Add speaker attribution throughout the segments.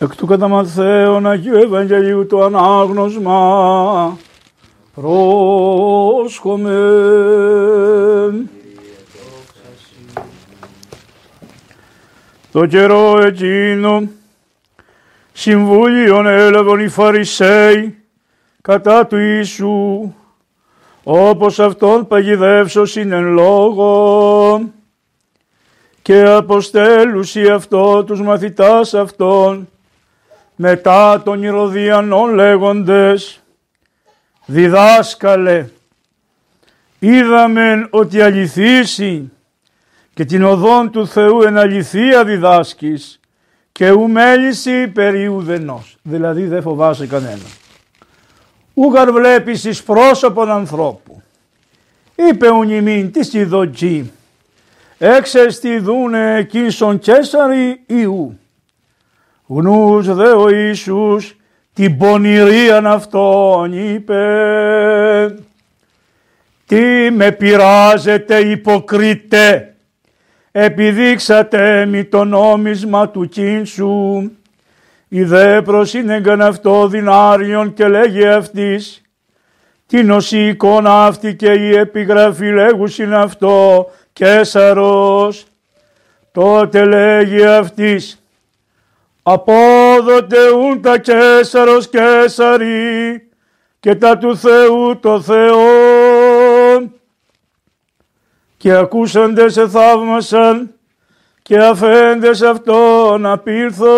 Speaker 1: Εκ του κατά Μαθαίων Αγίου Ευαγγελίου το ανάγνωσμα πρόσχομαι. Το καιρό εκείνο συμβούλιον έλαβαν οι Φαρισαίοι κατά του Ιησού όπως αυτόν παγιδεύσωσιν εν λόγω και αποστέλουσι αυτό τους μαθητάς αυτών μετά των Ηρωδιανών λέγοντες «Διδάσκαλε, είδαμεν ότι αληθήσει και την οδόν του Θεού εν αληθεία διδάσκεις και ου μέληση περί ουδενός». Δηλαδή δεν φοβάσαι κανένα. Ούγαρ βλέπεις εις πρόσωπον ανθρώπου. Είπε ουν ημίν της ειδωτζή εξεστιδούνε κίνσον Κέσαρι Ιού. Γνούς δε ο Ιησούς την πονηρίαν αυτόν είπε. Τι με πειράζετε υποκρίτε επιδείξατε μη το νόμισμα του κίνσου. Η δε προσύνεγκαν αυτό δυνάριον και λέγει αυτής. Την οσή εικόνα αυτή και η επιγραφή λέγουσιν αυτό Κέσαρος. Τότε λέγει αυτής απόδοτε ούν τα Κέσαρος Κέσαρι και τα του Θεού το Θεό. Και ακούσαντες θαύμασαν και αφέντες αυτόν απήλθον.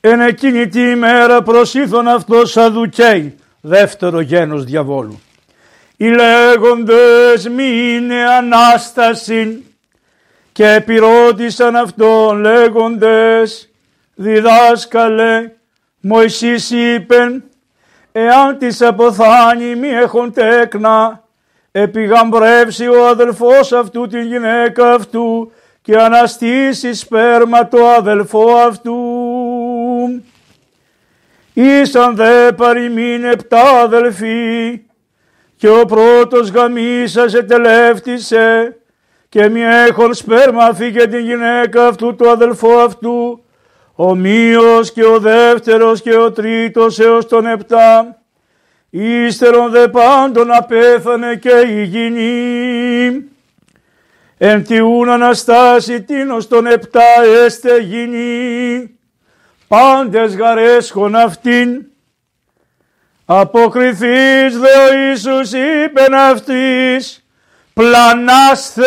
Speaker 1: Εν εκείνη τη ημέρα προσήθων αυτός Σαδουκέι, δεύτερο γένος διαβόλου. Οι λέγοντες μείνε Ανάσταση και επιρώτησαν αυτόν λέγοντες διδάσκαλε Μωυσής είπεν εάν της αποθάνει μη έχουν τέκνα επιγαμπρεύσει ο αδελφός αυτού την γυναίκα αυτού και αναστήσει σπέρμα το αδελφό αυτού. Ήσαν δε παροιμήν επτά αδελφοί και ο πρώτος γαμίσας ετελεύτησε και μη έχον σπέρμα φύγε την γυναίκα αυτού του αδελφού αυτού ομοίως και ο δεύτερος και ο τρίτος έως τον επτά ύστερον δε πάντων απέθανε και η γυνή. Εν τιούν αναστάσει τίνος τον επτά έστε γυνή. Πάντες γαρέσχον αυτήν. Αποκριθείς δε ο Ιησούς είπεν αυτής πλανάστε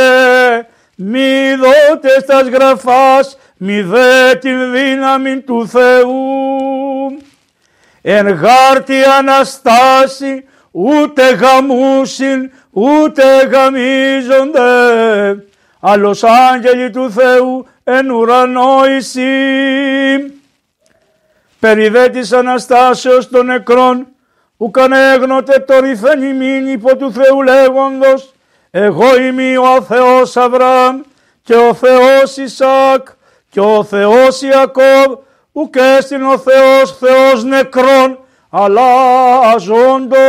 Speaker 1: μη δότες στας γραφάς μη δε την δύναμη του Θεού εν γάρτη αναστάσει ούτε γαμούσιν ούτε γαμίζονται άλλος άγγελοι του Θεού εν ουρανό εισή. Περιδέ της Αναστάσεως των νεκρών ου κανέγνωτε το ρηθεν ημίν υπό του Θεού λέγοντος εγώ είμαι ο Θεός Αβραάμ και ο Θεός Ισάκ και ο Θεός Ιακώβ ουκ έστειν ο Θεός Θεός νεκρών αλλά αζώντων.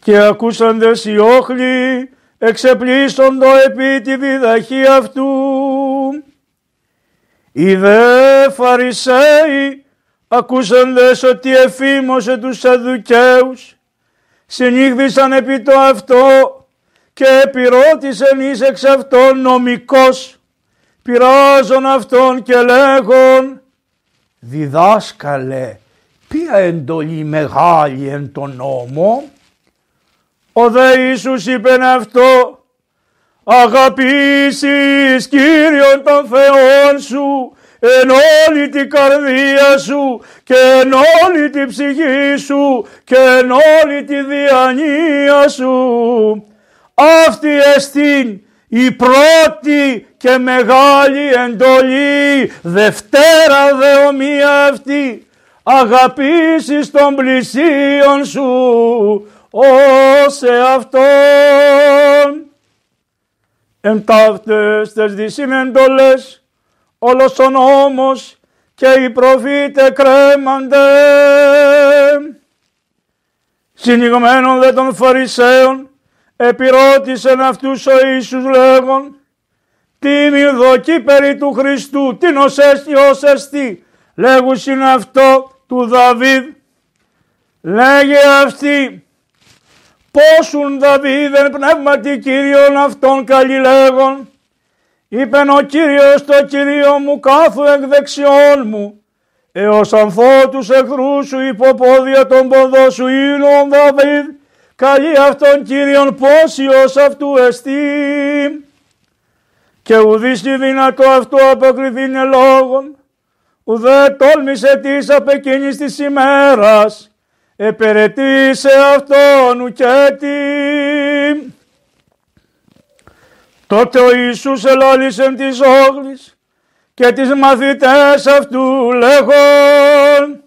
Speaker 1: Και ακούσαντες οι όχλοι εξεπλήσοντο επί τη διδαχή αυτού. Οι δε Φαρισαίοι ακούσαντες ότι εφήμωσε τους Σαδουκαίους, συνήχθησαν επί το αυτό και επιρώτησαν εις εξ αυτών νομικός, πειράζον αυτόν και λέγον «Διδάσκαλε, ποια εντολή μεγάλη εν τον νόμο» Ο δε Ιησούς είπεν αυτό «Αγαπήσεις Κύριον τον Θεόν σου εν όλη την καρδία σου και εν όλη την ψυχή σου και εν όλη τη διανία σου. Αυτή εστίν η πρώτη και μεγάλη εντολή, δευτέρα δε ομοία αυτή, αγαπήσεις τον πλησίον σου ως εαυτόν. Εν ταύτες τες δυσυνεντολές όλος ο νόμος και οι προφήτες κρέμανται. Συνηγμένων δε των Φαρισαίων επιρώτησεν αυτούς ο Ιησούς λέγον τίμη δοκή περί του Χριστού, την ως έστι ως εστί, λέγουσιν αυτό του Δαβίδ. Λέγε αυτή, πόσουν Δαβίδ πνεύματι Κύριον αυτόν καλλιλέγον, είπεν ο Κύριος το Κύριο μου κάθου εκ δεξιών μου, έως ανθώ τους εχθρούς σου υποπόδια των ποδό σου ο Δαβίδ, καλεί αυτόν Κύριον πόσιος αυτού εστί. Και ουδείς τη δυνατό αυτό αποκριθήνε λόγων, ουδέ τόλμησε της απ' εκείνης της ημέρας, επερετήσε αυτόν ουκέτη. Τότε ο Ιησούς ελάλησε της όγλης και τις μαθητές αυτού λέγον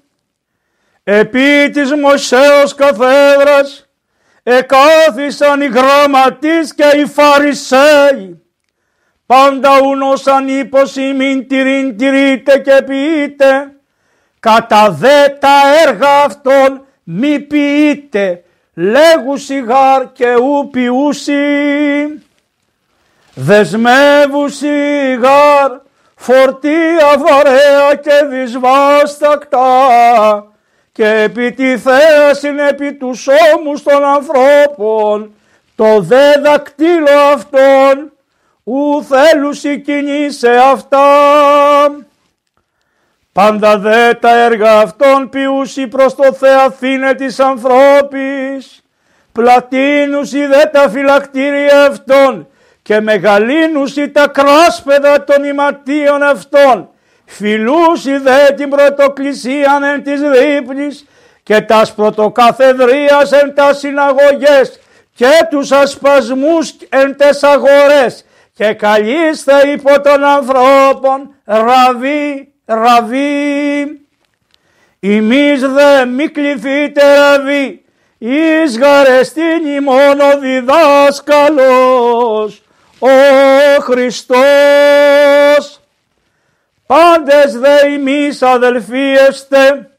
Speaker 1: επί της Μωσέως καθέδρας εκάθισαν οι γραμματείς και οι Φαρισαίοι. Πάντα ούνωσαν υποσημήν τυρήν τηρείτε και ποιείτε. Κατά δε τα έργα αυτών μη ποιείτε. Λέγουσι γάρ και ου ποιούσι δεσμεύουσι γάρ φορτία βαρέα και δυσβάστακτα και επί τη θέαση επί τους ώμους των ανθρώπων το δε δακτύλο αυτών ου θέλουσι κινήσε αυτά. Πάντα δε τα έργα αυτών ποιούσι προς το Θεαθήνε της ανθρώπης, πλατίνουσι δε τα φυλακτήρια αυτών και μεγαλύνουσι τα κράσπεδα των ηματίων αυτών, φιλούσι δε την πρωτοκλησίαν εν της δίπνης και τας πρωτοκαθεδρίας εν τα συναγωγές και τους ασπασμούς εν τες αγορές. Και καλείστε υπό των ανθρώπων ραβή, ραβή. Ημείς δε μη κληθείτε ραβή, εις γαρεστήνη μόνο διδάσκαλος ο Χριστός. Πάντες δε ημείς αδελφίεστε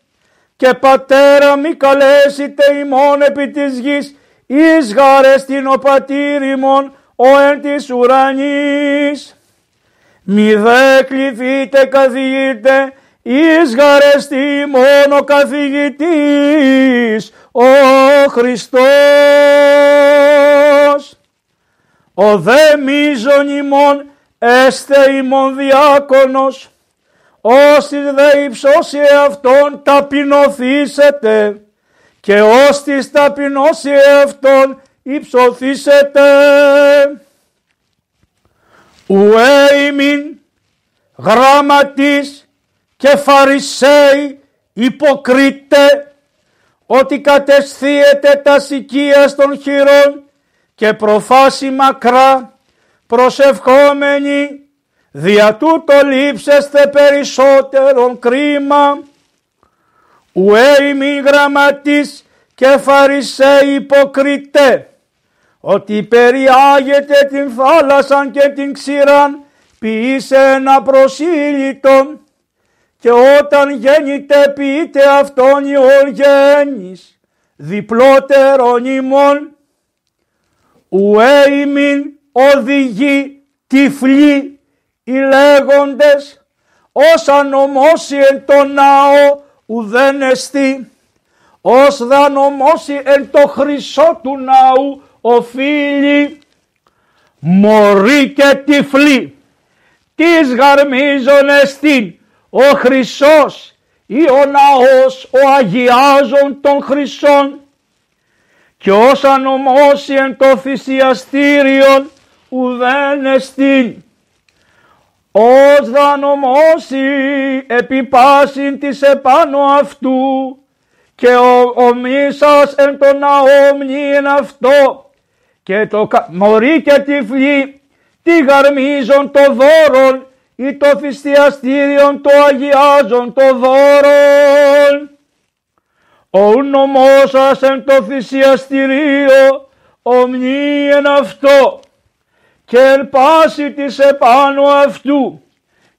Speaker 1: και πατέρα μη καλέσετε ημών επί της γης εις γαρεστήν ο πατήρ ημών ο εν της ουρανής. Μη δε κληθείτε καθηγείτε εις γαρεστή μόνο καθηγητής ο Χριστός. Ο δε μίζων ημών έστε ημών διάκονος, όσοι δε υψώσει αυτόν ταπεινωθήσετε και ώστις ταπεινώσει αυτόν υψωθήσετε. Ουέ ημιν γραμματής και φαρισαίοι υποκρίτε ότι κατεσθίετε τα σικία των χειρών και προφάσει μακρά προσευχόμενοι δια τούτο λείψεστε περισσότερον κρίμα. Ουέ ημι γραμματής και φαρισαίοι υποκρίτε ότι περιάγετε την θάλασσαν και την ξηράν ποιήσε ένα προσήλυτο και όταν γέννητε ποιείτε αυτόν η οργένης διπλότερον ημών ουέ ημιν οδηγεί τυφλοί οι λέγοντες ως ανομώσει εν το ναό ουδέν εστί ως δα νομώσει εν το χρυσό του ναού οφείλει μωρή και τυφλή της γαρμίζων εστίν ο χρυσός ή ο ναός ο αγιάζων των χρυσών και ως ανομώσει εν το θυσιαστήριον ουδέν εστίν. Ως θα νομώσει επί πάσιν της επάνω αυτού και ο, ο μίσας εν το ναόμνη εν αυτό και το μωρί και τυφλή τι γαρμίζον το δώρον ή το θυσιαστήριον το αγιάζον το δώρον ο νομός σας εν το θυσιαστηρίο ομνή εν αυτό και εν πάση της επάνω αυτού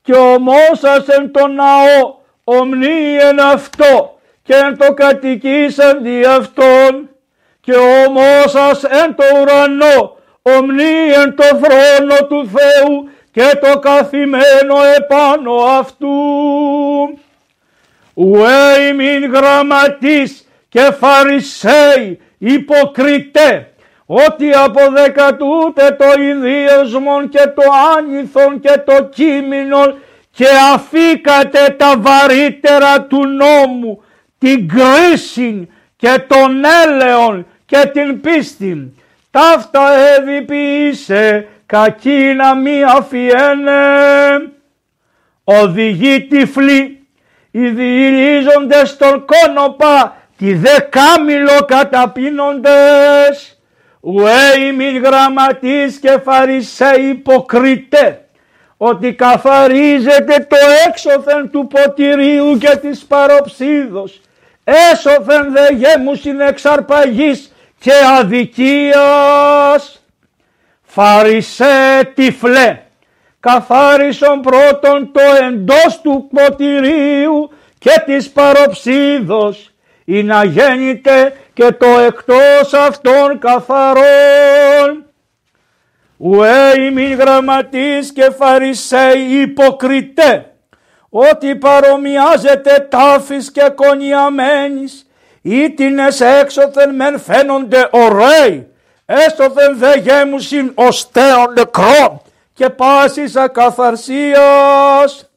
Speaker 1: και ο σας εν το ναό ομνή εν αυτό και εν το κατοικήσαν δι' αυτόν και ο σας εν το ουρανό ομνή εν το θρόνο του Θεού και το καθημένο επάνω αυτού. Ουέ μην γραμματής και φαρισαίοι υποκριτέ ότι αποδεκατούτε το ιδίωσμον και το άνηθον και το κείμενο και αφήκατε τα βαρύτερα του νόμου, την κρίση και τον έλεον και την πίστη. Ταύτα εδιποιήσε κακή να μη αφιένε. Οδηγεί τυφλοί, οι διηρίζοντες στον κόνοπα, τη δεκάμιλο καταπίνοντες. Ουέ μην γραμματείς και φαρισαίοι υποκριτέ, ότι καθαρίζεται το έξωθεν του ποτηρίου και της παροψίδος, έσωθεν δε γέμουσιν εξαρπαγής και αδικίας. Φαρισέ τυφλέ, καθάρισον πρώτον το εντός του ποτηρίου και της παροψίδος, ή να γέννηται και το εκτός αυτών καθαρών. Ουέ ημιν γραμματής και φαρισαίοι υποκριτέ, ότι παρομοιάζεται τάφης και κονιαμένης, ήτινες έξωθεν μεν φαίνονται ωραίοι, έστωθεν δε γέμουσιν οστέων νεκρών και πάσης ακαθαρσίας.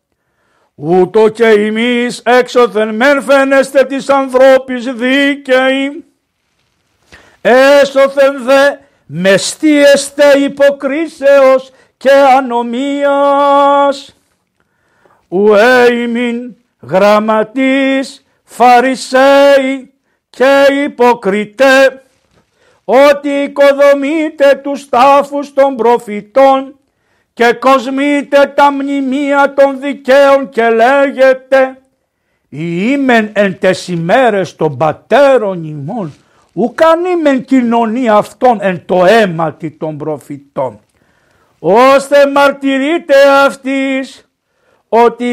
Speaker 1: Ούτω και εμείς έξωθεν μεν φαίνεστε της ανθρώπης δίκαιοι, έσωθεν δε μεστίεστε υποκρίσεως και ανομίας. Ουέ ημιν γραμματής φαρισαίοι και υποκριτέ, ότι οικοδομείτε τους τάφους των προφητών και κοσμείτε τα μνημεία των δικαίων και λέγεται «Ήμεν εν τες ημέρες των πατέρων ημών, ουκανήμεν κοινωνία αυτών εν το αίματι των προφητών, ώστε μαρτυρείτε αυτής ότι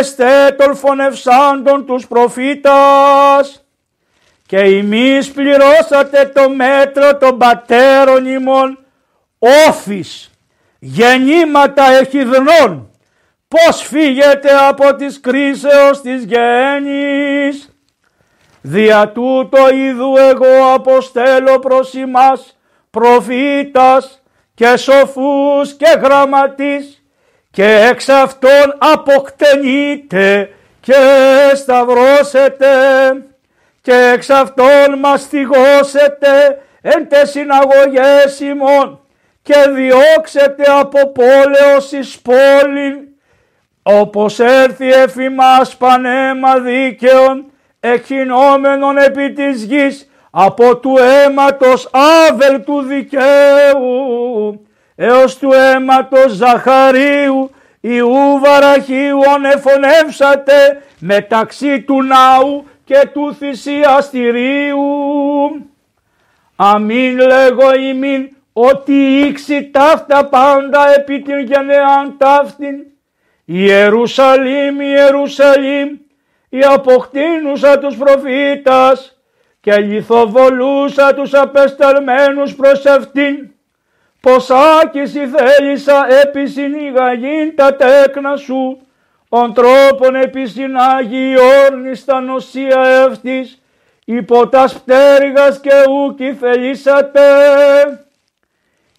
Speaker 1: είστε των φωνευσάντων τους προφήτας και εμείς πληρώσατε το μέτρο των πατέρων ημών όφης γεννήματα εχιδνών, πώς φύγετε από τις κρίσεως της γέννης. Δια τούτο είδου εγώ αποστέλω προς ημάς προφήτας και σοφούς και γραμματείς και εξ αυτών αποκτενείτε και σταυρώσετε και εξ αυτών μαστιγώσετε εν τες συναγωγές ημών και διώξετε από πόλεως εις πόλην, όπως έρθει εφημάς πανέμα δίκαιον, εκχυνόμενον επί της γης, από του αίματος άβελ του δικαίου, έως του αίματος Ζαχαρίου, Ιού Βαραχίου ανεφωνεύσατε μεταξύ του ναού και του θυσιαστηρίου. Αμήν λέγω ημίν ότι ήξι ταύτα πάντα επί την γενεάν ταύτην. Ιερουσαλήμ, Ιερουσαλήμ, η αποκτήνουσα τους προφήτας και λιθοβολούσα τους απεσταλμένους προς αυτήν. Πως άκηση θέλησα επί συνηγαγήν τα τέκνα σου, ον τρόπον επί συνάγει όρνηστα νοσία εύτης, υπό τας πτέρυγας και ούκη θελήσατε.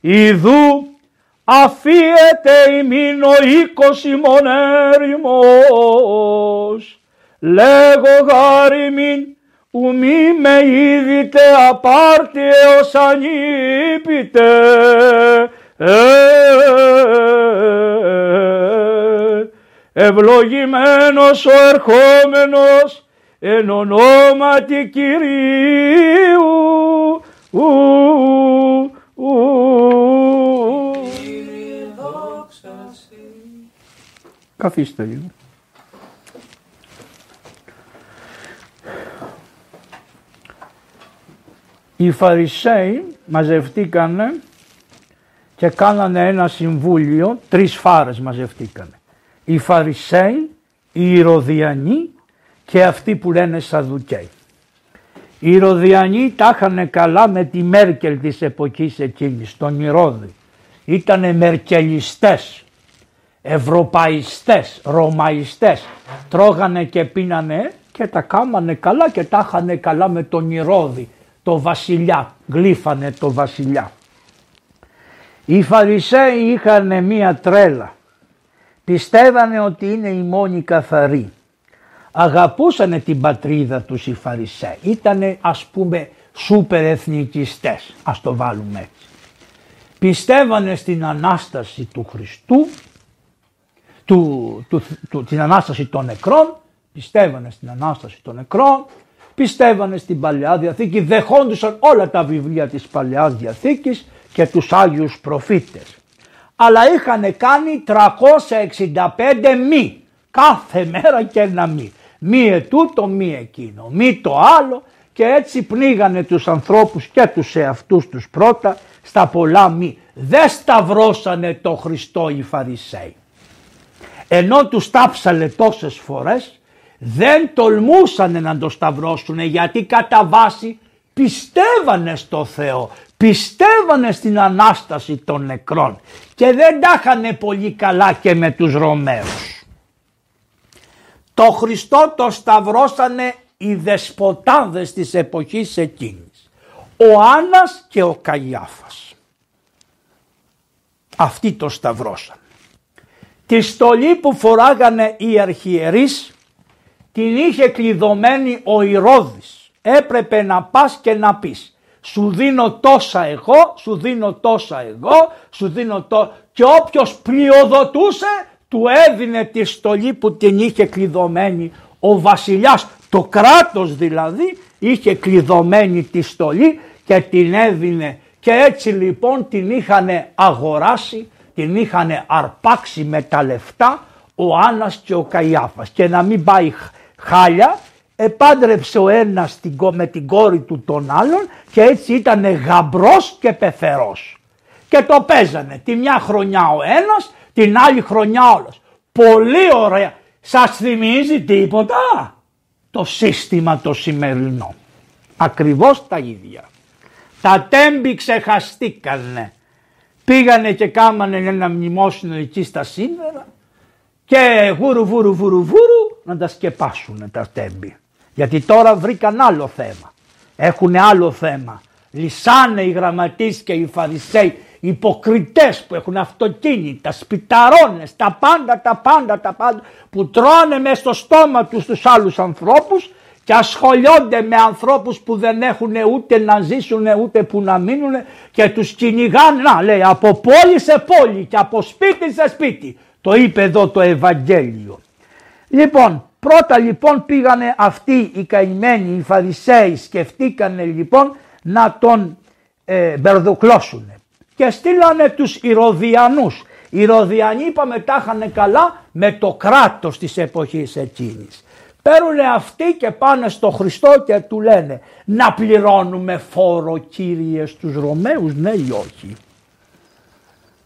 Speaker 1: Ιδού αφίεται ημίν ο οίκος ημών έρημος. Λέγω γάριμιν ου μη με είδητε απάρτη έως ανήπητε. ευλογημένος ο ερχόμενος εν ονόματι Κυρίου. Καθίστε λίγο. Οι Φαρισαίοι μαζευτήκανε και κάνανε ένα συμβούλιο, τρεις φάρες μαζευτήκανε. Οι Φαρισαίοι, οι Ηρωδιανοί και αυτοί που λένε Σαδουκαίοι. Οι Ηρωδιανοί τα είχαν καλά με τη Μέρκελ της εποχής εκείνης, τον Ηρώδη. Ήτανε μερκελιστές ευρωπαϊστές, ρωμαϊστές τρώγανε και πίνανε και τα κάμανε καλά και τα είχανε καλά με τον Ηρώδη, το βασιλιά, γλύφανε το βασιλιά. Οι Φαρισαίοι είχαν μία τρέλα, πιστεύανε ότι είναι η μόνη καθαρή. Αγαπούσανε την πατρίδα τους οι Φαρισαίοι, ήτανε ας πούμε σούπερ εθνικιστές, ας το βάλουμε έτσι. Πιστεύανε στην Ανάσταση του Χριστού, του, του, του, την Ανάσταση των νεκρών, πιστεύανε στην Ανάσταση των νεκρών, πιστεύανε στην Παλαιά Διαθήκη, δεχόντουσαν όλα τα βιβλία της Παλαιάς Διαθήκης και τους Άγιους Προφήτες. Αλλά είχαν κάνει 365 μη, κάθε μέρα και ένα μη. Μη ετούτο, μη εκείνο, μη το άλλο και έτσι πνίγανε τους ανθρώπους και τους εαυτούς τους πρώτα στα πολλά μη. Δεν σταυρώσανε το Χριστό οι Φαρισαίοι. Ενώ τους τάψανε τόσες φορές δεν τολμούσαν να το σταυρώσουν γιατί κατά βάση πιστεύανε στο Θεό, πιστεύανε στην Ανάσταση των νεκρών και δεν τα είχαν πολύ καλά και με τους Ρωμαίους. Το Χριστό το σταυρώσανε οι δεσποτάδες της εποχής εκείνης. Ο Άννας και ο Καϊάφας. Αυτοί το σταυρώσαν. Τη στολή που φοράγανε οι αρχιερείς την είχε κλειδωμένη ο Ηρώδης. Έπρεπε να πας και να πεις σου δίνω τόσα εγώ, σου δίνω τόσα εγώ, σου δίνω το... Και όποιος πλειοδοτούσε του έδινε τη στολή που την είχε κλειδωμένη ο βασιλιάς. Το κράτος δηλαδή είχε κλειδωμένη τη στολή και την έδινε και έτσι λοιπόν την είχαν αγοράσει, την είχαν αρπάξει με τα λεφτά ο Άννας και ο Καϊάφας και να μην πάει χάλια επάντρεψε ο ένας με την κόρη του τον άλλον και έτσι ήταν γαμπρός και πεθερός. Και το παίζανε τη μια χρονιά ο ένας, την άλλη χρονιά όλος. Πολύ ωραία. Σας θυμίζει τίποτα; Το σύστημα το σημερινό. Ακριβώς τα ίδια. Τα τέμπη ξεχαστήκανε. Πήγανε και κάμανε ένα μνημόσυνο εκεί στα σύνδερα και βουρου βουρου βουρου βουρου να τα σκεπάσουν τα τέμπη. Γιατί τώρα βρήκαν άλλο θέμα. Έχουν άλλο θέμα. Λυσάνε οι γραμματείς και οι φαρισαίοι υποκριτές που έχουν αυτοκίνητα, σπιταρώνες, τα πάντα, τα πάντα, τα πάντα που τρώνε μέσα στο στόμα τους τους άλλους ανθρώπους και ασχολιόνται με ανθρώπους που δεν έχουν ούτε να ζήσουν ούτε που να μείνουν και τους κυνηγάνε, να λέει από πόλη σε πόλη και από σπίτι σε σπίτι. Το είπε εδώ το Ευαγγέλιο. Λοιπόν, πρώτα λοιπόν πήγανε αυτοί οι καημένοι, οι Φαρισαίοι, σκεφτήκανε λοιπόν να τον ε, μπερδοκλώσουν και στείλανε τους Ηρωδιανούς. Οι Ηρωδιανοί είπαμε τα είχαν καλά με το κράτος της εποχής εκείνης. Παίρνουν αυτοί και πάνε στο Χριστό και του λένε να πληρώνουμε φόρο κύριε στους Ρωμαίους ναι ή όχι;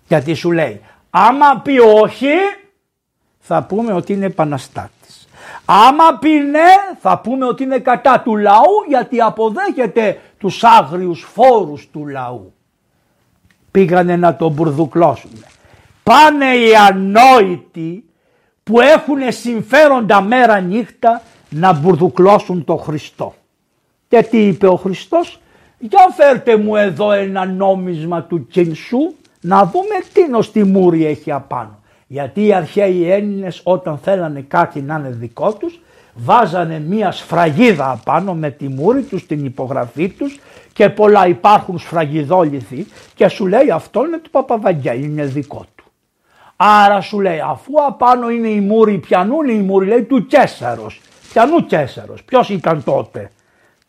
Speaker 1: Γιατί σου λέει άμα πει όχι θα πούμε ότι είναι επαναστάτης. Άμα πει ναι θα πούμε ότι είναι κατά του λαού γιατί αποδέχεται τους άγριους φόρους του λαού. Πήγανε να τον μπουρδουκλώσουν. Πάνε οι ανόητοι που έχουν συμφέροντα μέρα νύχτα να μπουρδουκλώσουν το Χριστό. Και τι είπε ο Χριστός, για φέρτε μου εδώ ένα νόμισμα του κινσού να δούμε τι στη μούρη έχει απάνω. Γιατί οι αρχαίοι Έλληνες όταν θέλανε κάτι να είναι δικό τους βάζανε μία σφραγίδα απάνω με τη μούρη τους, την υπογραφή τους και πολλά υπάρχουν σφραγιδόληθοι και σου λέει αυτό είναι του Παπαβαγγέλη, είναι δικό του. Άρα σου λέει αφού απάνω είναι η μούρη πιανού είναι η μούρη λέει του Κέσσαρος. Πιανού Κέσσαρος, ποιος ήταν τότε;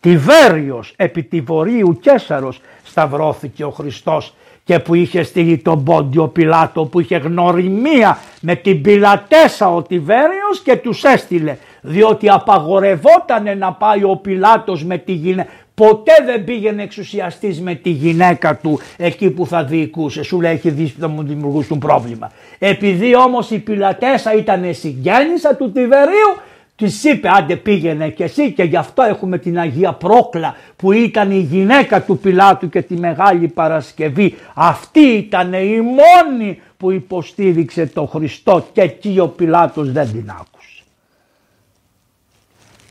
Speaker 1: Τιβέριος επί Τιβορίου Κέσσαρος σταυρώθηκε ο Χριστός και που είχε στείλει τον Πόντιο Πιλάτο που είχε γνωριμία με την Πιλατέσα ο Τιβέριος και τους έστειλε διότι απαγορευόταν να πάει ο Πιλάτος με τη γυναίκα. Ποτέ δεν πήγαινε εξουσιαστής με τη γυναίκα του εκεί που θα διοικούσε. Σου λέει έχει δει να μου δημιουργούσουν πρόβλημα. Επειδή όμως η Πιλατέσα ήταν συγγέννησα του Τιβερίου
Speaker 2: Της είπε άντε πήγαινε και εσύ και γι' αυτό έχουμε την Αγία Πρόκλα που ήταν η γυναίκα του Πιλάτου και τη Μεγάλη Παρασκευή. Αυτή ήταν η μόνη που υποστήριξε το Χριστό και εκεί ο Πιλάτος δεν την άκουσε.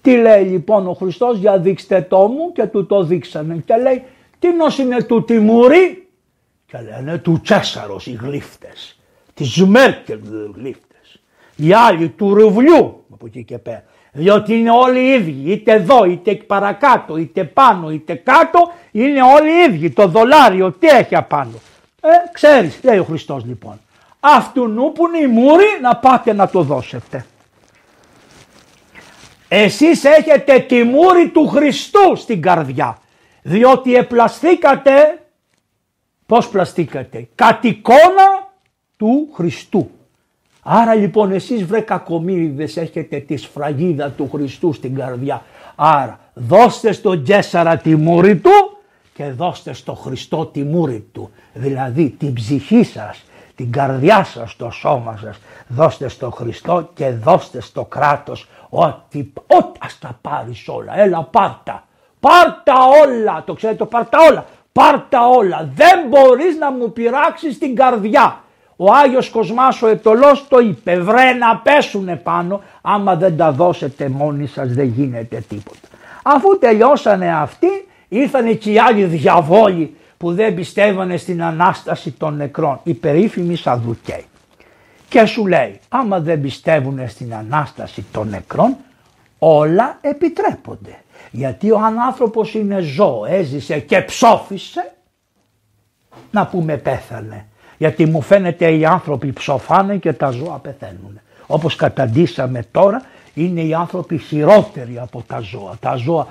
Speaker 2: Τι λέει λοιπόν ο Χριστός για δείξτε το μου και του το δείξανε και λέει τι νος είναι του Τιμούρη; Και λένε του Τσέσαρος οι γλύφτες, της Μέρκελ γλύφτες, οι άλλοι του Ρουβλιού από εκεί και πέρα. Διότι είναι όλοι οι ίδιοι, είτε εδώ, είτε παρακάτω, είτε πάνω, είτε κάτω, είναι όλοι οι ίδιοι. Το δολάριο τι έχει απάνω. Ε, ξέρεις, λέει ο Χριστός λοιπόν. Αυτού νου που είναι η μούρη να πάτε να το δώσετε. Εσείς έχετε τη μούρη του Χριστού στην καρδιά. Διότι επλαστήκατε, πώς πλαστήκατε, κατ' εικόνα του Χριστού. Άρα λοιπόν εσείς βρε κακομύριδες έχετε τη σφραγίδα του Χριστού στην καρδιά. Άρα δώστε στον Τζέσαρα τη μούρη του και δώστε στο Χριστό τη μούρη του. Δηλαδή την ψυχή σας, την καρδιά σας, το σώμα σας. Δώστε στο Χριστό και δώστε στο κράτος ό,τι, ό,τι ας τα πάρεις όλα. Έλα πάρτα. Πάρτα όλα. Το ξέρετε το πάρτα όλα. Πάρτα όλα. Δεν μπορείς να μου πειράξεις την καρδιά. Ο Άγιος Κοσμάς ο Ετωλός το είπε βρε να πέσουνε πάνω άμα δεν τα δώσετε μόνοι σας δεν γίνεται τίποτα. Αφού τελειώσανε αυτοί ήρθαν και οι άλλοι διαβόλοι που δεν πιστεύανε στην Ανάσταση των νεκρών, οι περίφημοι Σαδουκαίοι. Και σου λέει άμα δεν πιστεύουν στην Ανάσταση των νεκρών όλα επιτρέπονται. Γιατί ο άνθρωπος είναι ζώο, έζησε και ψόφισε να πούμε πέθανε. Γιατί μου φαίνεται οι άνθρωποι ψοφάνε και τα ζώα πεθαίνουν. Όπως καταντήσαμε τώρα είναι οι άνθρωποι χειρότεροι από τα ζώα. Τα ζώα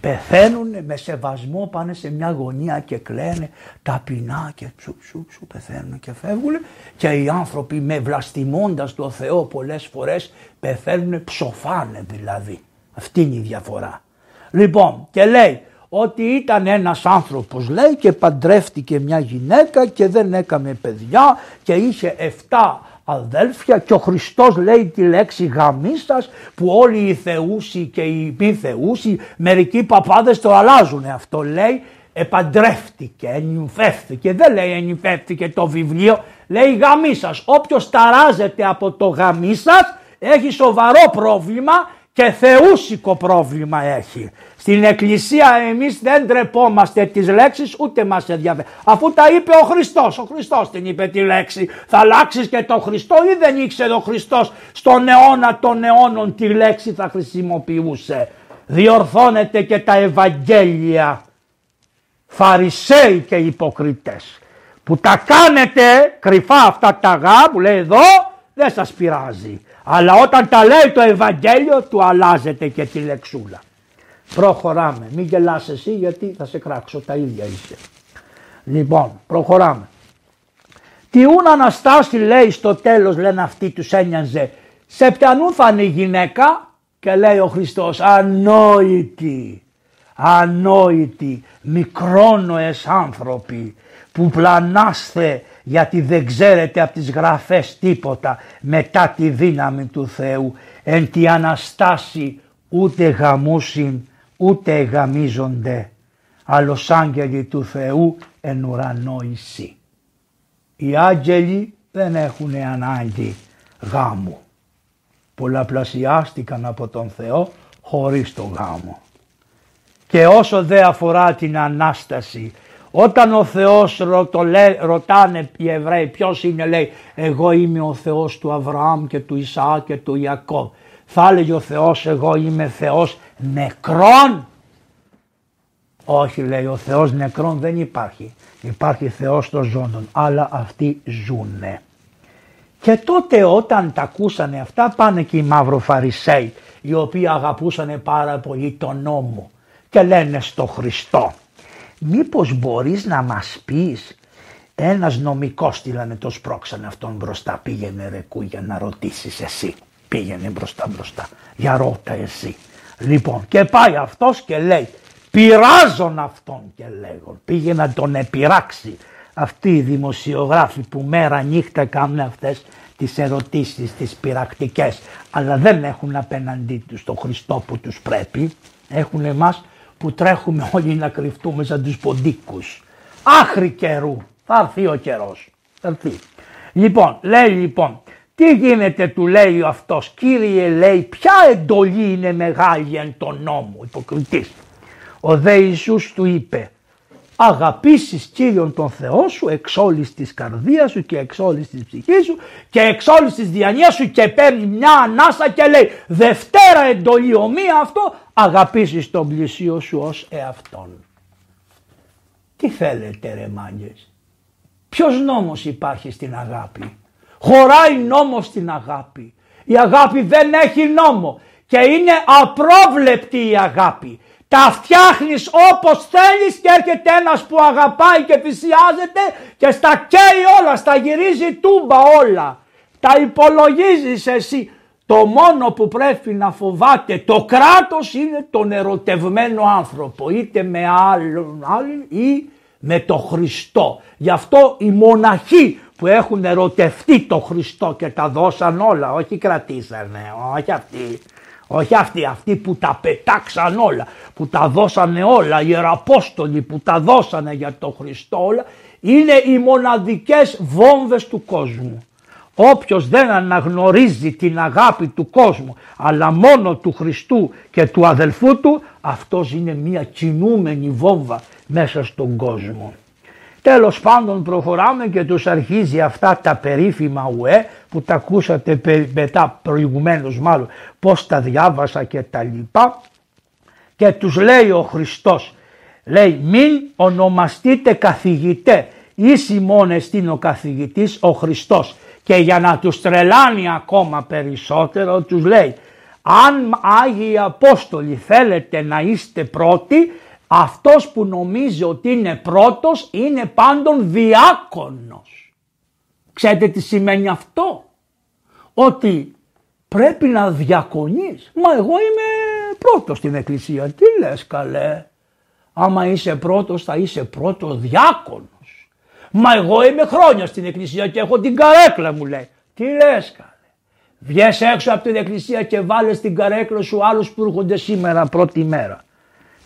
Speaker 2: πεθαίνουν με σεβασμό, πάνε σε μια γωνία και κλαίνε ταπεινά και ψου ψου ψου πεθαίνουν και φεύγουν και οι άνθρωποι με βλαστημώντας το Θεό πολλές φορές πεθαίνουν, ψοφάνε δηλαδή. Αυτή είναι η διαφορά. Λοιπόν και λέει ότι ήταν ένας άνθρωπος λέει και παντρεύτηκε μια γυναίκα και δεν έκαμε παιδιά και είχε 7 αδέλφια και ο Χριστός λέει τη λέξη γαμίστας που όλοι οι θεούσοι και οι μη θεούσοι μερικοί παπάδες το αλλάζουν αυτό λέει επαντρεύτηκε, ενυμφεύτηκε, δεν λέει ενυμφεύτηκε το βιβλίο, λέει γαμίσας. Όποιος ταράζεται από το γαμίσας έχει σοβαρό πρόβλημα και θεούσικο πρόβλημα έχει. Στην εκκλησία εμείς δεν τρεπόμαστε τις λέξεις ούτε μας ενδιαφέρει. Αφού τα είπε ο Χριστός, ο Χριστός την είπε τη λέξη. Θα αλλάξεις και το Χριστό ή δεν ήξερε ο Χριστός στον αιώνα των αιώνων τη λέξη θα χρησιμοποιούσε. Διορθώνεται και τα Ευαγγέλια. Φαρισαίοι και υποκριτές που τα κάνετε κρυφά αυτά τα γά που λέει εδώ δεν σας πειράζει. Αλλά όταν τα λέει το Ευαγγέλιο του αλλάζεται και τη λεξούλα. Προχωράμε. Μην γελάς εσύ γιατί θα σε κράξω. Τα ίδια είσαι. Λοιπόν, προχωράμε. Τι ούν Αναστάση λέει στο τέλος λένε αυτοί τους ένοιαζε. Σε ποιανού θα είναι η γυναίκα και λέει ο Χριστός ανόητη, ανόητη, μικρόνοες άνθρωποι που πλανάστε γιατί δεν ξέρετε από τις γραφές τίποτα μετά τη δύναμη του Θεού εν τη Αναστάση ούτε γαμούσιν ούτε γαμίζονται άλλος άγγελοι του Θεού εν ουρανό εισί. Οι άγγελοι δεν έχουν ανάγκη γάμου. Πολλαπλασιάστηκαν από τον Θεό χωρίς το γάμο. Και όσο δεν αφορά την Ανάσταση όταν ο Θεός το ρωτάνε οι Εβραίοι ποιος είναι λέει εγώ είμαι ο Θεός του Αβραάμ και του Ισαάκ και του Ιακώβ. Θα έλεγε ο Θεός εγώ είμαι Θεός νεκρών. Όχι λέει ο Θεός νεκρών δεν υπάρχει. Υπάρχει Θεός των ζώντων αλλά αυτοί ζουνε. Και τότε όταν τα ακούσανε αυτά πάνε και οι μαυροφαρισαίοι οι οποίοι αγαπούσανε πάρα πολύ τον νόμο και λένε στο Χριστό μήπως μπορείς να μας πεις ένας νομικός στείλανε το σπρώξανε αυτόν μπροστά πήγαινε ρε για να ρωτήσεις εσύ. Πήγαινε μπροστά μπροστά. Για ρώτα εσύ. Λοιπόν και πάει αυτός και λέει πειράζον αυτόν και λέγω πήγε να τον επειράξει αυτοί οι δημοσιογράφοι που μέρα νύχτα κάνουν αυτές τις ερωτήσεις, τις πειρακτικές αλλά δεν έχουν απέναντί τους τον Χριστό που τους πρέπει. Έχουν εμάς που τρέχουμε όλοι να κρυφτούμε σαν τους ποντίκους. Άχρη καιρού θα έρθει ο καιρός. Θα έρθει. λοιπόν λέει λοιπόν τι γίνεται του λέει αυτός κύριε λέει ποια εντολή είναι μεγάλη εν τον νόμο υποκριτής ο δε Ιησούς του είπε αγαπήσεις Κύριον τον Θεό σου εξ όλης της καρδίας σου και εξ όλης της ψυχής σου και εξ όλης της διανοίας σου και παίρνει μια ανάσα και λέει Δευτέρα εντολή ομοία αυτό αγαπήσεις τον πλησίο σου ως εαυτόν. Τι θέλετε ρε μάγκες; Ποιος νόμος υπάρχει στην αγάπη; Χωράει νόμος στην αγάπη. Η αγάπη δεν έχει νόμο και είναι απρόβλεπτη η αγάπη τα φτιάχνεις όπως θέλεις και έρχεται ένας που αγαπάει και θυσιάζεται και στα καίει όλα, στα γυρίζει τούμπα όλα. Τα υπολογίζεις εσύ. Το μόνο που πρέπει να φοβάται το κράτος είναι τον ερωτευμένο άνθρωπο είτε με άλλον, άλλον ή με το Χριστό. Γι' αυτό οι μοναχοί που έχουν ερωτευτεί το Χριστό και τα δώσαν όλα, όχι κρατήσανε, όχι αυτοί όχι αυτοί, αυτοί που τα πετάξαν όλα, που τα δώσανε όλα, οι Ιεραπόστολοι που τα δώσανε για τον Χριστό όλα, είναι οι μοναδικές βόμβες του κόσμου. Όποιος δεν αναγνωρίζει την αγάπη του κόσμου αλλά μόνο του Χριστού και του αδελφού του αυτός είναι μια κινούμενη βόμβα μέσα στον κόσμο. Τέλος πάντων προχωράμε και τους αρχίζει αυτά τα περίφημα ουέ που τα ακούσατε μετά προηγουμένως μάλλον πώς τα διάβασα και τα λοιπά. Και τους λέει ο Χριστός λέει μην ονομαστείτε καθηγητέ ίση μόνο εστίν ο καθηγητής ο Χριστός. Και για να τους τρελάνει ακόμα περισσότερο τους λέει αν Άγιοι Απόστολοι θέλετε να είστε πρώτοι αυτός που νομίζει ότι είναι πρώτος είναι πάντων διάκονος. Ξέρετε τι σημαίνει αυτό; Ότι πρέπει να διακονείς. Μα εγώ είμαι πρώτος στην εκκλησία. Τι λες καλέ; Άμα είσαι πρώτος θα είσαι πρώτο διάκονος. Μα εγώ είμαι χρόνια στην εκκλησία και έχω την καρέκλα μου λέει. Τι λες καλέ; Βγες έξω από την εκκλησία και βάλες την καρέκλα σου άλλους που έρχονται σήμερα πρώτη μέρα.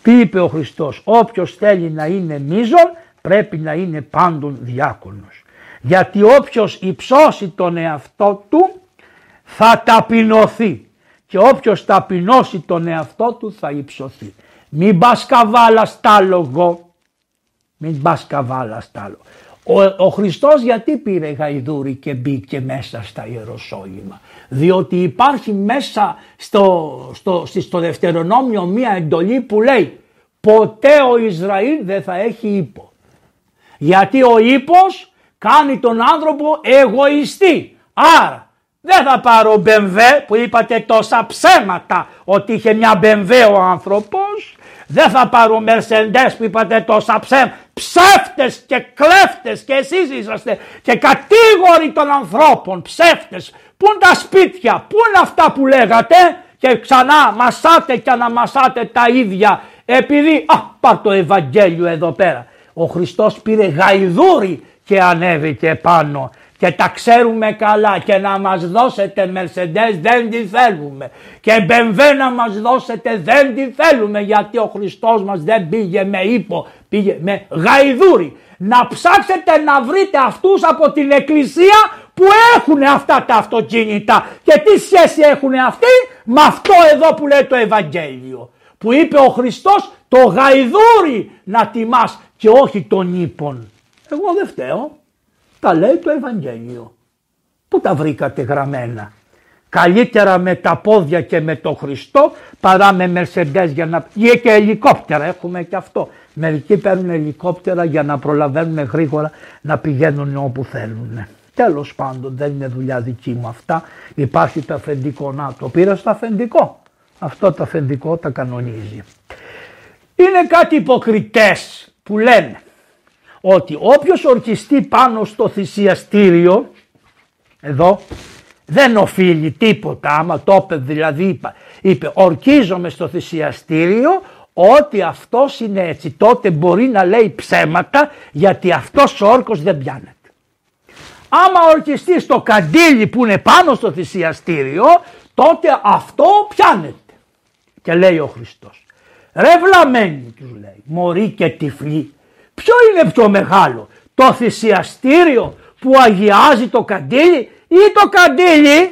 Speaker 2: Τι είπε ο Χριστός, όποιος θέλει να είναι μίζων πρέπει να είναι πάντων διάκονος. Γιατί όποιος υψώσει τον εαυτό του θα ταπεινωθεί και όποιος ταπεινώσει τον εαυτό του θα υψωθεί. Μην πας καβάλα στάλογο, μην πας καβάλα στάλογο. Ο, ο Χριστός γιατί πήρε γαϊδούρι και μπήκε μέσα στα Ιεροσόλυμα; Διότι υπάρχει μέσα στο, στο, στο Δευτερονόμιο μία εντολή που λέει ποτέ ο Ισραήλ δεν θα έχει ύπο. Γιατί ο ύπος κάνει τον άνθρωπο εγωιστή. Άρα δεν θα πάρω μπεμβέ που είπατε τόσα ψέματα ότι είχε μια μπεμβέ ο άνθρωπος. Δεν θα πάρω μερσεντές που είπατε τόσα ψέματα. Ψεύτες και κλέφτες και εσείς είσαστε και κατήγοροι των ανθρώπων. Ψεύτες. Πού είναι τα σπίτια, πού είναι αυτά που λέγατε; Και ξανά μασάτε και αναμασάτε τα ίδια επειδή, α, πάρ το Ευαγγέλιο εδώ πέρα. Ο Χριστός πήρε γαϊδούρι και ανέβηκε πάνω και τα ξέρουμε καλά και να μας δώσετε Mercedes δεν τη θέλουμε και Μπεμβέ να μας δώσετε δεν τη θέλουμε γιατί ο Χριστός μας δεν πήγε με ύπο, πήγε με γαϊδούρι. Να ψάξετε να βρείτε αυτούς από την εκκλησία που έχουν αυτά τα αυτοκίνητα και τι σχέση έχουν αυτοί με αυτό εδώ που λέει το Ευαγγέλιο που είπε ο Χριστός το γαϊδούρι να τιμάς και όχι τον ύπον. Εγώ δεν φταίω. Τα λέει το Ευαγγέλιο. Πού τα βρήκατε γραμμένα; Καλύτερα με τα πόδια και με το Χριστό παρά με μερσεντές για να... Ή και ελικόπτερα έχουμε και αυτό. Μερικοί παίρνουν ελικόπτερα για να προλαβαίνουν γρήγορα να πηγαίνουν όπου θέλουν. Τέλος πάντων δεν είναι δουλειά δική μου αυτά. Υπάρχει το αφεντικό να το πήρα στο αφεντικό. Αυτό το αφεντικό τα κανονίζει. Είναι κάτι υποκριτές που λένε ότι όποιος ορκιστεί πάνω στο θυσιαστήριο, εδώ δεν οφείλει τίποτα, άμα το είπε δηλαδή είπε, είπε ορκίζομαι στο θυσιαστήριο ότι αυτός είναι έτσι τότε μπορεί να λέει ψέματα γιατί αυτός ο όρκος δεν πιάνεται. Άμα ορκιστεί το καντήλι που είναι πάνω στο θυσιαστήριο τότε αυτό πιάνεται. Και λέει ο Χριστός. Ρε βλαμένοι τους λέει, μωρή και τυφλή. Ποιο είναι πιο μεγάλο, το θυσιαστήριο που αγιάζει το καντήλι ή το καντήλι;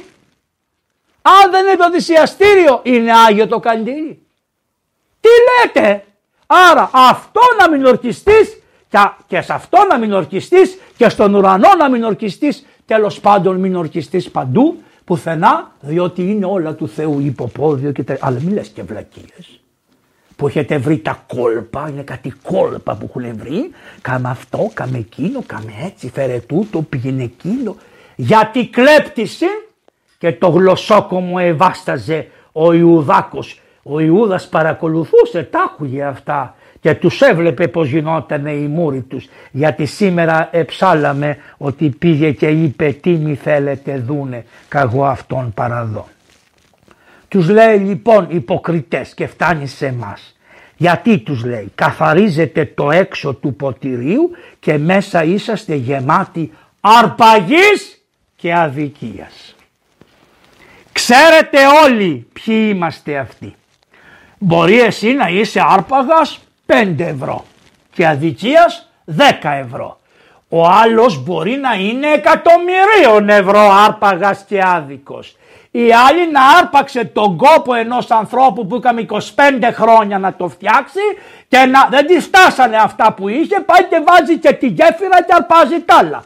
Speaker 2: Αν δεν είναι το θυσιαστήριο είναι άγιο το καντήλι. Τι λέτε; Άρα αυτό να μην ορκιστείς και σε αυτό να μην ορκιστείς και στον ουρανό να μην ορκιστείς τέλος πάντων μην ορκιστείς παντού πουθενά διότι είναι όλα του Θεού υποπόδιο και τε... αλλά μην λες και βλακίες που έχετε βρει τα κόλπα, είναι κάτι κόλπα που έχουν βρει, κάμε αυτό, κάμε εκείνο, κάμε έτσι, φέρε τούτο, πήγαινε εκείνο. Γιατί κλέπτησε και το γλωσσόκομο εβάσταζε ο Ιουδάκος. Ο Ιούδας παρακολουθούσε, τα άκουγε αυτά και τους έβλεπε πως γινόταν οι μούροι τους. Γιατί σήμερα εψάλαμε ότι πήγε και είπε τι μη θέλετε δούνε, καγώ αυτόν παραδώ. Τους λέει λοιπόν υποκριτές και φτάνει σε εμάς. Γιατί τους λέει καθαρίζετε το έξω του ποτηρίου και μέσα είσαστε γεμάτοι αρπαγής και αδικίας. Ξέρετε όλοι ποιοι είμαστε αυτοί. Μπορεί εσύ να είσαι άρπαγας 5 ευρώ και αδικίας 10 ευρώ. Ο άλλος μπορεί να είναι εκατομμυρίων ευρώ άρπαγας και άδικος. Η άλλη να άρπαξε τον κόπο ενός ανθρώπου που είχαμε 25 χρόνια να το φτιάξει και να, δεν τη φτάσανε αυτά που είχε, πάει και βάζει και τη γέφυρα και αρπάζει τα άλλα.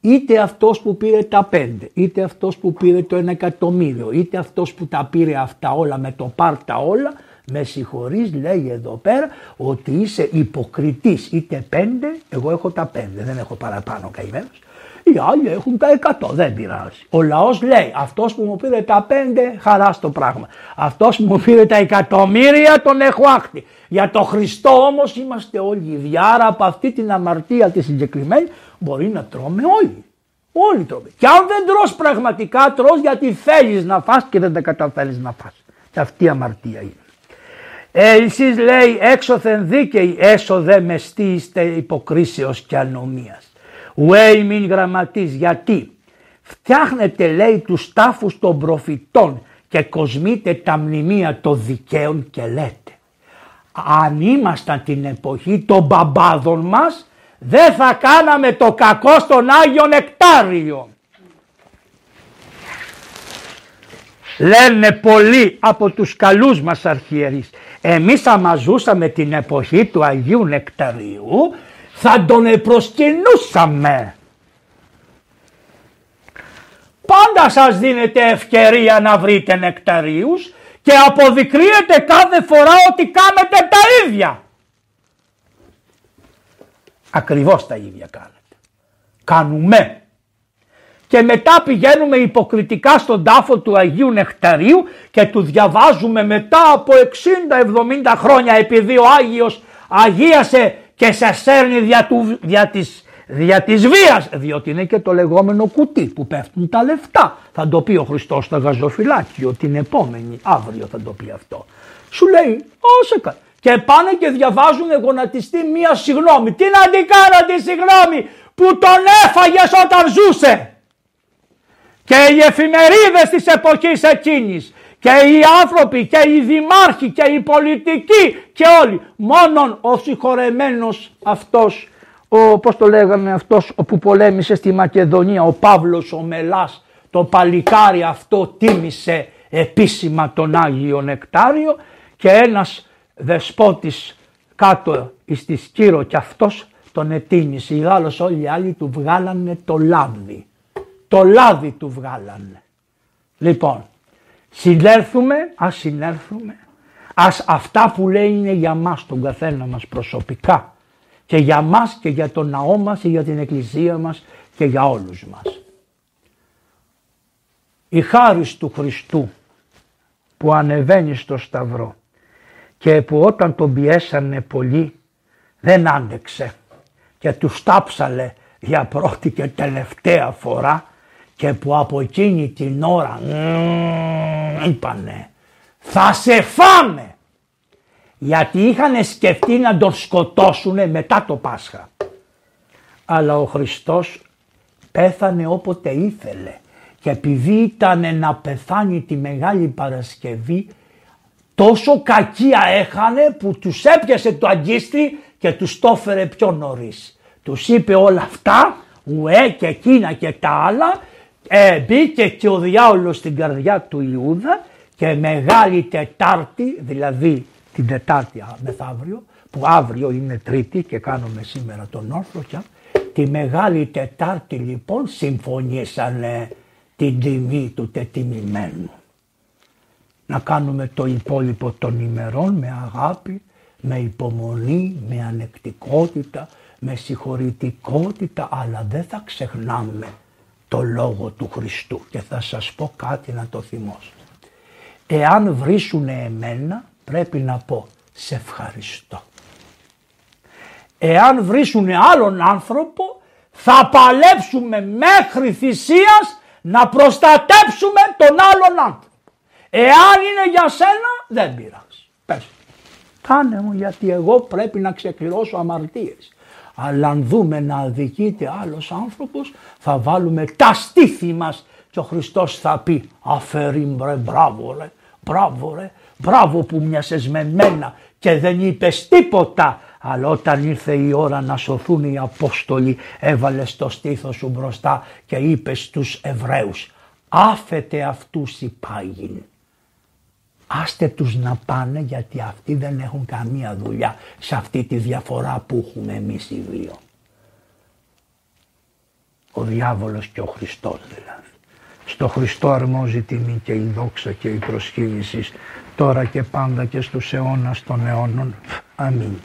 Speaker 2: είτε αυτός που πήρε τα πέντε, είτε αυτός που πήρε το ένα εκατομμύριο, είτε αυτός που τα πήρε αυτά όλα με το πάρτα όλα, με συγχωρείς λέει εδώ πέρα ότι είσαι υποκριτής είτε πέντε, εγώ έχω τα πέντε, δεν έχω παραπάνω καημένος. Οι άλλοι έχουν τα 100, δεν πειράζει. Ο λαός λέει: Αυτός που μου πήρε τα 5, χαρά στο πράγμα. Αυτός που μου πήρε τα εκατομμύρια, τον έχω άχτη. Για το Χριστό όμως είμαστε όλοι ίδιοι. Άρα από αυτή την αμαρτία τη συγκεκριμένη μπορεί να τρώμε όλοι. Όλοι τρώμε. Και αν δεν τρως πραγματικά, τρως γιατί θέλεις να φας και δεν τα καταφέρεις να φας. Και αυτή η αμαρτία είναι. Ε, εσείς λέει έξωθεν δίκαιοι έσοδε μεστή είστε υποκρίσεως και ανομίας. Ουέι μην γραμματής γιατί φτιάχνετε λέει τους τάφους των προφητών και κοσμείτε τα μνημεία των δικαίων και λέτε αν ήμασταν την εποχή των μπαμπάδων μας δεν θα κάναμε το κακό στον Άγιο Νεκτάριο. Λένε πολλοί από τους καλούς μας αρχιερείς. Εμείς άμα ζούσαμε την εποχή του Αγίου Νεκταρίου θα τον προσκυνούσαμε. Πάντα σας δίνεται ευκαιρία να βρείτε νεκταρίους και αποδεικνύεται κάθε φορά ότι κάνετε τα ίδια. Ακριβώς τα ίδια κάνετε. Κάνουμε. Και μετά πηγαίνουμε υποκριτικά στον τάφο του Αγίου Νεκταρίου και του διαβάζουμε μετά από 60-70 χρόνια επειδή ο Άγιος αγίασε και σε σέρνει δια, του, δια, της, δια της βίας διότι είναι και το λεγόμενο κουτί που πέφτουν τα λεφτά. Θα το πει ο Χριστός στο γαζοφυλάκιο την επόμενη αύριο θα το πει αυτό. Σου λέει όσε και πάνε και διαβάζουν γονατιστή μία συγγνώμη. Τι να την κάνω τη συγγνώμη που τον έφαγες όταν ζούσε. Και οι εφημερίδες της εποχής εκείνης και οι άνθρωποι και οι δημάρχοι και οι πολιτικοί και όλοι. Μόνον ο συγχωρεμένος αυτός, ο, πώς το λέγανε αυτός που πολέμησε στη Μακεδονία, ο Παύλος ο Μελάς, το παλικάρι αυτό τίμησε επίσημα τον Άγιο Νεκτάριο και ένας δεσπότης κάτω στη Σκύρο και αυτός τον ετίμησε. Οι Γάλλος όλοι οι άλλοι του βγάλανε το λάδι. Το λάδι του βγάλανε. Λοιπόν, Συνέρθουμε, ας συνέρθουμε, ας αυτά που λέει είναι για μας τον καθένα μας προσωπικά και για μας και για τον ναό μας και για την εκκλησία μας και για όλους μας. Η χάρη του Χριστού που ανεβαίνει στο Σταυρό και που όταν τον πιέσανε πολύ δεν άντεξε και τους στάψαλε για πρώτη και τελευταία φορά και που από εκείνη την ώρα είπανε θα σε φάμε. Γιατί είχαν σκεφτεί να τον σκοτώσουν μετά το Πάσχα. Αλλά ο Χριστός πέθανε όποτε ήθελε. Και επειδή ήταν να πεθάνει τη Μεγάλη Παρασκευή τόσο κακία έχανε που τους έπιασε το αγκίστρι και τους το έφερε πιο νωρίς. Τους είπε όλα αυτά, ουέ και εκείνα και τα άλλα, ε, μπήκε και ο διάολος στην καρδιά του Ιούδα και Μεγάλη Τετάρτη, δηλαδή την Τετάρτη μεθαύριο, που αύριο είναι Τρίτη και κάνουμε σήμερα τον όρθρο τη Μεγάλη Τετάρτη λοιπόν συμφωνήσανε την τιμή του τετιμημένου. Να κάνουμε το υπόλοιπο των ημερών με αγάπη, με υπομονή, με ανεκτικότητα, με συγχωρητικότητα, αλλά δεν θα ξεχνάμε το λόγο του Χριστού και θα σας πω κάτι να το θυμώσετε. Εάν βρίσουνε εμένα πρέπει να πω σε ευχαριστώ. Εάν βρίσουνε άλλον άνθρωπο θα παλέψουμε μέχρι θυσίας να προστατέψουμε τον άλλον άνθρωπο. Εάν είναι για σένα δεν πειράζει. Πες. Κάνε μου γιατί εγώ πρέπει να ξεκληρώσω αμαρτίες. Αλλά αν δούμε να αδικείται άλλος άνθρωπος θα βάλουμε τα στήθη μας και ο Χριστός θα πει αφαιρεί ρε μπράβο ρε, μπράβο ρε, μπράβο που μοιάσες με μένα και δεν είπες τίποτα. Αλλά όταν ήρθε η ώρα να σωθούν οι Απόστολοι έβαλες το στήθος σου μπροστά και είπες στους Εβραίους άφετε αυτούς οι πάγιν. Άστε τους να πάνε γιατί αυτοί δεν έχουν καμία δουλειά σε αυτή τη διαφορά που έχουμε εμείς οι δύο. Ο διάβολος και ο Χριστός δηλαδή. Στο Χριστό αρμόζει η τιμή και η δόξα και η προσχήνηση τώρα και πάντα και στους αιώνας των αιώνων. Αμήν.